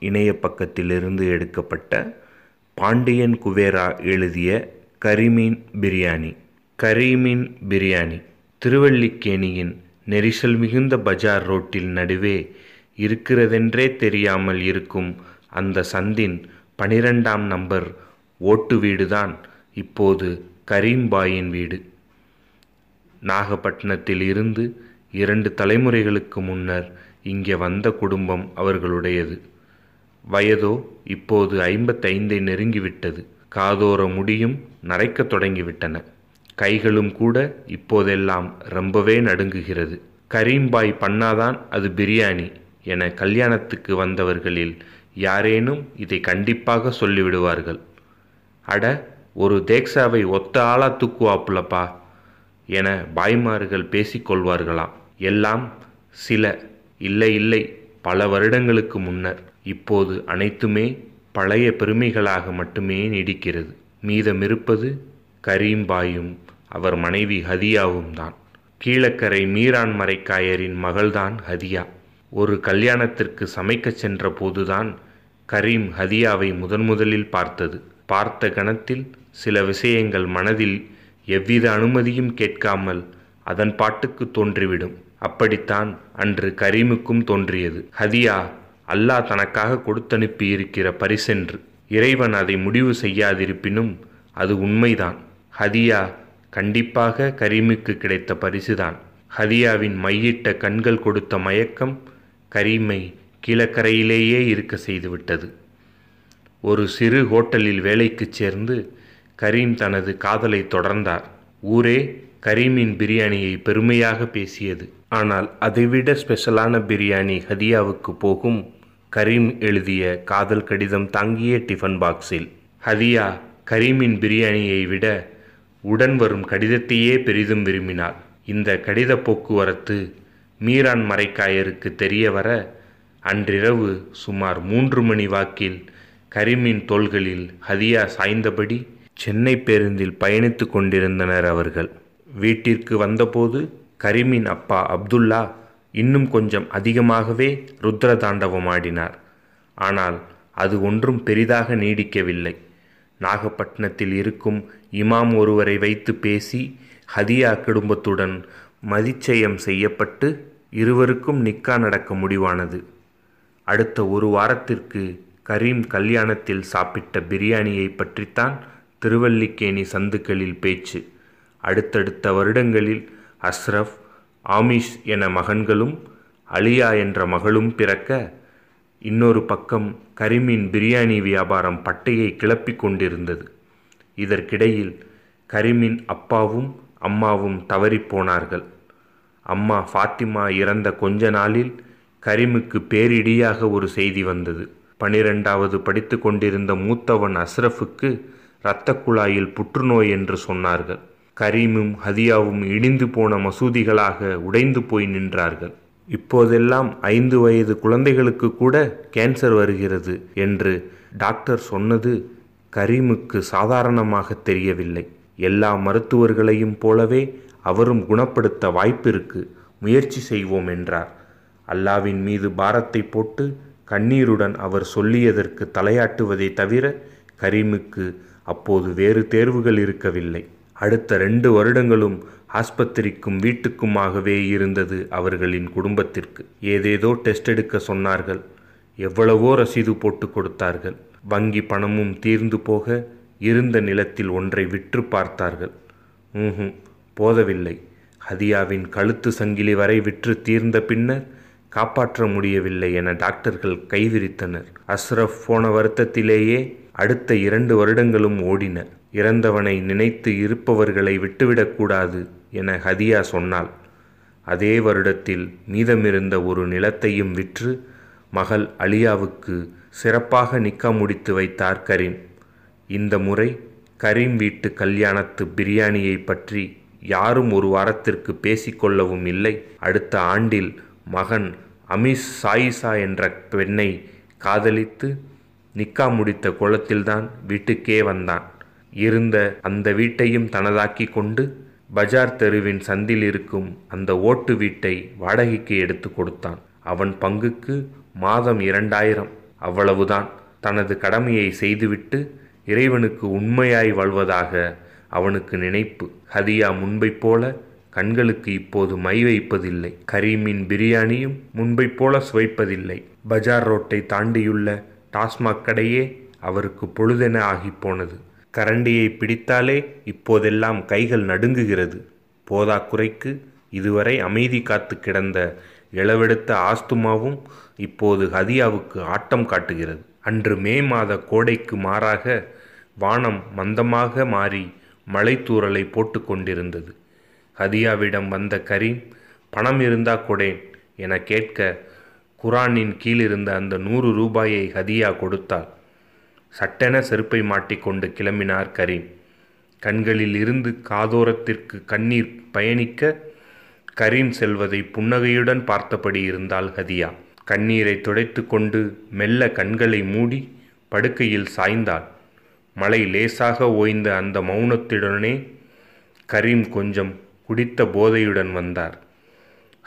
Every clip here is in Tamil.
இணைய பக்கத்திலிருந்து எடுக்கப்பட்ட பாண்டியன் குவேரா எழுதிய கரிமீன் பிரியாணி கரிமீன் பிரியாணி திருவல்லிக்கேணியின் நெரிசல் மிகுந்த பஜார் ரோட்டில் நடுவே இருக்கிறதென்றே தெரியாமல் இருக்கும் அந்த சந்தின் பனிரெண்டாம் நம்பர் ஓட்டு வீடுதான் இப்போது கரீம்பாயின் வீடு. நாகப்பட்டினத்தில் இருந்து இரண்டு தலைமுறைகளுக்கு முன்னர் இங்கே வந்த குடும்பம் அவர்களுடையது. வயதோ இப்போது ஐம்பத்தைந்தை நெருங்கிவிட்டது. காதோர முடியும் நரைக்கத் தொடங்கிவிட்டன. கைகளும் கூட இப்போதெல்லாம் ரொம்பவே நடுங்குகிறது. கரீம்பாய் பண்ணாதான் அது பிரியாணி என கல்யாணத்துக்கு வந்தவர்களில் யாரேனும் இதை கண்டிப்பாக சொல்லிவிடுவார்கள். அட ஒரு தேக்ஸாவை ஒத்த ஆளா தூக்குவாப்புலப்பா என பாய்மார்கள் பேசிக்கொள்வார்களாம் எல்லாம் சில இல்லை இல்லை பல வருடங்களுக்கு முன்னர். இப்போது அனைத்துமே பழைய பெருமைகளாக மட்டுமே நீடிக்கிறது. மீதமிருப்பது கரீம்பாயும் அவர் மனைவி ஹதியாவும் தான். கீழக்கரை மீரான் மரைக்காயரின் மகள்தான் ஹதியா. ஒரு கல்யாணத்திற்கு சமைக்கச் சென்ற போதுதான் கரீம் ஹதியாவை முதன் முதலில் பார்த்தது. பார்த்த கணத்தில் சில விஷயங்கள் மனதில் எவ்வித அனுமதியும் கேட்காமல் அதன் பாட்டுக்கு தோன்றிவிடும். அப்படித்தான் அன்று கரீமுக்கும் தோன்றியது. ஹதியா அல்லாஹ் தனக்காக கொடுத்தனுப்பி இருக்கிற பரிசென்று. இறைவன் அதை முடிவு செய்யாதிருப்பினும் அது உண்மைதான். ஹதியா கண்டிப்பாக கரீமுக்கு கிடைத்த பரிசுதான். ஹதியாவின் மையிட்ட கண்கள் கொடுத்த மயக்கம் கரீமை கீழக்கரையிலேயே இருக்க செய்துவிட்டது. ஒரு சிறு ஹோட்டலில் வேலைக்குச் சேர்ந்து கரீம் தனது காதலை தொடர்ந்தார். ஊரே கரீமின் பிரியாணியை பெருமையாக பேசியது. ஆனால் அதைவிட ஸ்பெஷலான பிரியாணி ஹதியாவுக்கு போகும் கரீம் எழுதிய காதல் கடிதம் தாங்கிய டிஃபன் பாக்ஸில் ஹதியா கரீமின் பிரியாணியை விட உடன் வரும் கடிதத்தையே பெரிதும் விரும்பினாள். இந்த கடித போக்குவரத்து மீரான் மரைக்காயருக்கு தெரிய வர அன்றிரவு சுமார் மூன்று மணி வாக்கில் கரிமின் தோள்களில் ஹதியா சாய்ந்தபடி சென்னை பேருந்தில் பயணித்து கொண்டிருந்தனர் அவர்கள். வீட்டிற்கு வந்தபோது கரிமின் அப்பா அப்துல்லா இன்னும் கொஞ்சம் அதிகமாகவே ருத்ர தாண்டவம் ஆடினார். ஆனால் அது ஒன்றும் பெரிதாக நீடிக்கவில்லை. நாகப்பட்டினத்தில் இருக்கும் இமாம் ஒருவரை வைத்து பேசி ஹதியா குடும்பத்துடன் மதிச்சயம் செய்யப்பட்டு இருவருக்கும் நிக்கா நடக்க முடிவானது. அடுத்த ஒரு வாரத்திற்கு கரீம் கல்யாணத்தில் சாப்பிட்ட பிரியாணியை பற்றித்தான் திருவல்லிக்கேணி சந்துக்களில் பேச்சு. அடுத்தடுத்த வருடங்களில் அஸ்ரஃப் ஆமிஷ் என மகன்களும் அலியா என்ற மகளும் பிறக்க இன்னொரு பக்கம் கரிமீன் பிரியாணி வியாபாரம் பட்டையை கிளப்பிக் கொண்டிருந்தது. இதற்கிடையில் கரிமின் அப்பாவும் அம்மாவும் தவறிப்போனார்கள் அம்மா ஃபாத்திமா இறந்த கொஞ்ச நாளில் கரிமுக்கு பேரிடியாக ஒரு செய்தி வந்தது. பனிரெண்டாவது படித்து கொண்டிருந்த மூத்தவன் அஸ்ரஃபுக்கு இரத்த குழாயில் புற்றுநோய் என்று சொன்னார்கள். கரீமும் ஹதியாவும் இடிந்து போன மசூதிகளாக உடைந்து போய் நின்றார்கள். இப்போதெல்லாம் ஐந்து வயது குழந்தைகளுக்கு கூட கேன்சர் வருகிறது என்று டாக்டர் சொன்னது கரீமுக்கு சாதாரணமாக தெரியவில்லை. எல்லா மருத்துவர்களையும் போலவே அவரும் குணப்படுத்த வாய்ப்பிருக்கு முயற்சி செய்வோம் என்றார். அல்லாவின் மீது பாரத்தை போட்டு கண்ணீருடன் அவர் சொல்லியதற்கு தலையாட்டுவதை தவிர கரீமுக்கு அப்போது வேறு தேர்வுகள் இருக்கவில்லை. அடுத்த ரெண்டு வருடங்களும் ஆஸ்பத்திரிக்கும் வீட்டுக்குமாகவே இருந்தது அவர்களின் குடும்பத்திற்கு. ஏதேதோ டெஸ்ட் எடுக்க சொன்னார்கள். எவ்வளவோ ரசீது போட்டு கொடுத்தார்கள். வங்கி பணமும் தீர்ந்து போக இருந்த நிலத்தில் ஒன்றை விற்று பார்த்தார்கள். ம் போதவில்லை. ஹதியாவின் கழுத்து சங்கிலி வரை விற்று தீர்ந்த பின்னர் காப்பாற்ற முடியவில்லை என டாக்டர்கள் கைவிரித்தனர். அஸ்ரஃப் போன வருத்தத்திலேயே அடுத்த இரண்டு வருடங்களும் ஓடின. இறந்தவனை நினைத்து இருப்பவர்களை விட்டுவிடக்கூடாது என ஹதியா சொன்னாள். அதே வருடத்தில் மீதமிருந்த ஒரு நிலத்தையும் விற்று மகள் அலியாவுக்கு சிறப்பாக நிக்கா முடித்து வைத்தார் கரீம். இந்த முறை கரீம் வீட்டு கல்யாணத்து பிரியாணியை பற்றி யாரும் ஒரு வாரத்திற்கு பேசிக்கொள்ளவும் இல்லை. அடுத்த ஆண்டில் மகன் அமீஸ் சாயிசா என்ற பெண்ணை காதலித்து நிக்கா முடித்த குளத்தில்தான் வீட்டுக்கே வந்தான். இருந்த அந்த வீட்டையும் தனதாக்கி கொண்டு பஜார் தெருவின் சந்தில் இருக்கும் அந்த ஓட்டு வீட்டை வாடகைக்கு எடுத்து கொடுத்தான். அவன் பங்குக்கு மாதம் இரண்டாயிரம். அவ்வளவுதான். தனது கடமையை செய்துவிட்டு இறைவனுக்கு உண்மையாய் வாழ்வதாக அவனுக்கு நினைப்பு. ஹதியா முன்பைப் போல கண்களுக்கு இப்போது மை வைப்பதில்லை. கரீமின் பிரியாணியும் முன்பைப் போல சுவைப்பதில்லை. பஜார் ரோட்டை தாண்டியுள்ள டாஸ்மாக் கடையே அவருக்கு பொழுதென ஆகிப்போனது கரண்டியை பிடித்தாலே இப்போதெல்லாம் கைகள் நடுங்குகிறது. போதாக்குறைக்கு இதுவரை அமைதி காத்து கிடந்த இளவெடுத்த ஆஸ்துமாவும் இப்போது ஹதியாவுக்கு ஆட்டம் காட்டுகிறது. அன்று மே மாத கோடைக்கு மாறாக வானம் மந்தமாக மாறி மலைத்தூறலை போட்டு கொண்டிருந்தது. ஹதியாவிடம் வந்த கரீம் பணம் இருந்தா கொடேன் என கேட்க குரானின் கீழிருந்த அந்த நூறு ரூபாயை ஹதியா கொடுத்தாள். சட்டென செருப்பை மாட்டிக்கொண்டு கிளம்பினார் கரீம். கண்களில் இருந்து காதோரத்திற்கு கண்ணீர் பயணிக்க கரீம் செல்வதை புன்னகையுடன் பார்த்தபடி இருந்தாள் ஹதியா. கண்ணீரை துடைத்து கொண்டு மெல்ல கண்களை மூடி படுக்கையில் சாய்ந்தாள். மழை லேசாக ஓய்ந்த அந்த மௌனத்துடனே கரீம் கொஞ்சம் குடித்த போதையுடன் வந்தார்.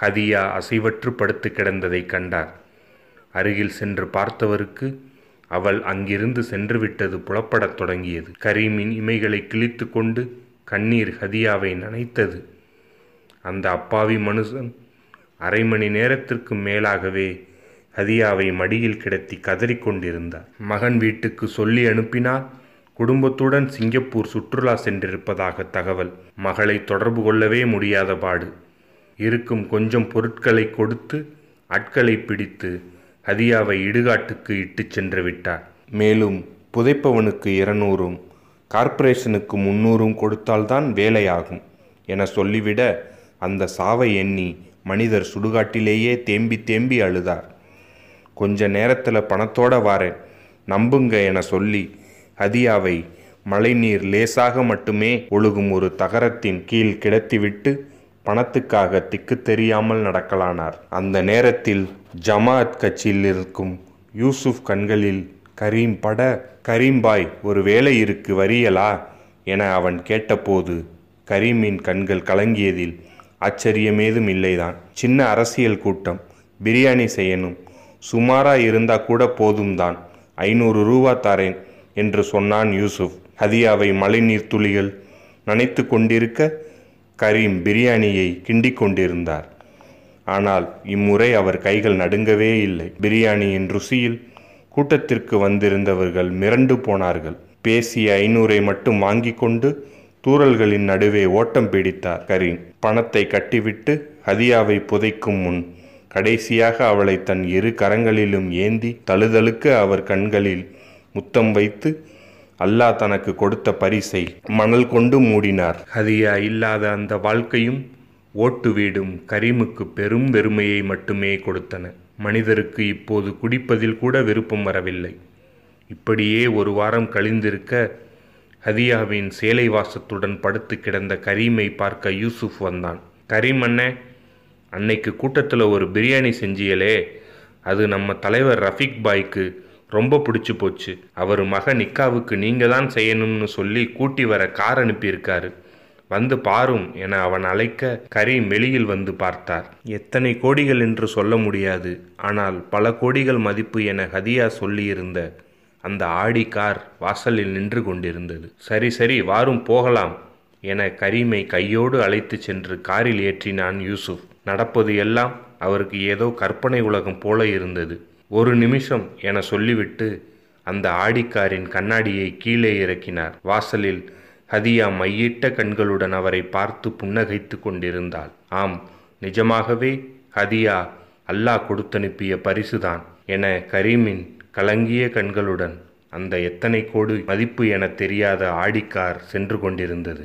ஹதியா அசைவற்று படுத்து கிடந்ததை கண்டார். அருகில் சென்று பார்த்தவருக்கு அவள் அங்கிருந்து சென்றுவிட்டது புலப்படத் தொடங்கியது. கரீமின் இமைகளை கிழித்து கொண்டு கண்ணீர் ஹதியாவை நனைத்தது. அந்த அப்பாவி மனுஷன் அரை மணி நேரத்திற்கு மேலாகவே ஹதியாவை மடியில் கிடத்தி கதறிக்கொண்டிருந்தார் மகன் வீட்டுக்கு சொல்லி அனுப்பினால் குடும்பத்துடன் சிங்கப்பூர் சுற்றுலா சென்றிருப்பதாக தகவல். மகளை தொடர்பு கொள்ளவே முடியாத பாடு இருக்கும் கொஞ்சம் பொருட்களை கொடுத்து ஆட்களை பிடித்து ஹதியாவை இடுகாட்டுக்கு இட்டுச் சென்று விட்டார் மேலும் புதைப்பவனுக்கு இருநூறும் கார்ப்பரேஷனுக்கு முன்னூறும் கொடுத்தால்தான் வேலையாகும் என சொல்லிவிட அந்த சாவை எண்ணி மனிதர் சுடுகாட்டிலேயே தேம்பி தேம்பி அழுதார். கொஞ்ச நேரத்தில் பணத்தோட வாரேன் நம்புங்க என சொல்லி ஹதியாவை மழைநீர் லேசாக மட்டுமே ஒழுகும் ஒரு தகரத்தின் கீழ் கிடத்திவிட்டு பணத்துக்காக திக்கு தெரியாமல் நடக்கலானார். அந்த நேரத்தில் ஜமாஅத் கட்சியில் இருக்கும் யூசுப் கண்களில் கரீம் பட கரீம்பாய் ஒரு வேலை இருக்கு வரியலா? என அவன் கேட்டபோது கரீமின் கண்கள் கலங்கியதில் ஆச்சரியமேதும் இல்லைதான். சின்ன அரசியல் கூட்டம் பிரியாணி செய்யணும் சுமாரா இருந்தா கூட போதும் தான் ஐநூறு ரூபா தாரேன் என்று சொன்னான் யூசுப். ஹதியாவை மழைநீர் துளிகள் நனைத்து கொண்டிருக்க கரீம் பிரியாணியை கிண்டிக் கொண்டிருந்தார். ஆனால் இம்முறை அவர் கைகள் நடுங்கவே இல்லை. பிரியாணியின் ருசியில் கூட்டத்திற்கு வந்திருந்தவர்கள் மிரண்டு போனார்கள். பேசிய ஐநூறை மட்டும் வாங்கி கொண்டு தூறல்களின் நடுவே ஓட்டம் பிடித்தார் கரீம். பணத்தை கட்டிவிட்டு ஹதியாவை புதைக்கும் முன் கடைசியாக அவளை தன் இரு கரங்களிலும் ஏந்தி தழுதழுக்க அவர் கண்களில் முத்தம் வைத்து அல்லாஹ் தனக்கு கொடுத்த பரிசை மணல் கொண்டு மூடினார். ஹதியா இல்லாத அந்த வாழ்க்கையும் ஓட்டு வீடும் கரீமுக்கு பெரும் வெறுமையை மட்டுமே கொடுத்தன. மனிதருக்கு இப்போது குடிப்பதில் கூட விருப்பம் வரவில்லை. இப்படியே ஒரு வாரம் கழிந்திருக்க ஹதியாவின் சேலை வாசத்துடன் படுத்து கிடந்த கரீமை பார்க்க யூசுப் வந்தான். கரீம் அண்ணே அன்னைக்கு கூட்டத்தில் ஒரு பிரியாணி செஞ்சியலே. அது நம்ம தலைவர் ரஃபீக் பாய்க்கு ரொம்ப பிடிச்சு போச்சு. அவர் மக நிக்காவுக்கு நீங்கள் தான் செய்யணும்னு சொல்லி கூட்டி வர கார் அனுப்பியிருக்காரு. வந்து பாரும் என அவன் அழைக்க கரி வெளியில் வந்து பார்த்தார். எத்தனை கோடிகள் என்று சொல்ல முடியாது. ஆனால் பல கோடிகள் மதிப்பு என ஹதியா சொல்லியிருந்த அந்த ஆடி கார் வாசலில் நின்று கொண்டிருந்தது. சரி சரி வாரும் போகலாம் என கரீமை கையோடு அழைத்து சென்று காரில் ஏற்றினான் யூசுப். நடப்பது எல்லாம் அவருக்கு ஏதோ கற்பனை உலகம் போல இருந்தது. ஒரு நிமிஷம் என சொல்லிவிட்டு அந்த ஆடிக்காரின் கண்ணாடியை கீழே இறக்கினார். வாசலில் ஹதியா மையிட்ட கண்களுடன் அவரை பார்த்து புன்னகைத்து கொண்டிருந்தாள். ஆம் நிஜமாகவே ஹதியா அல்லாஹ் கொடுத்தனுப்பிய பரிசுதான் என கரீமின் கலங்கிய கண்களுடன் அந்த எத்தனை கோடி மதிப்பு என தெரியாத ஆடிக்கார் சென்று கொண்டிருந்தது.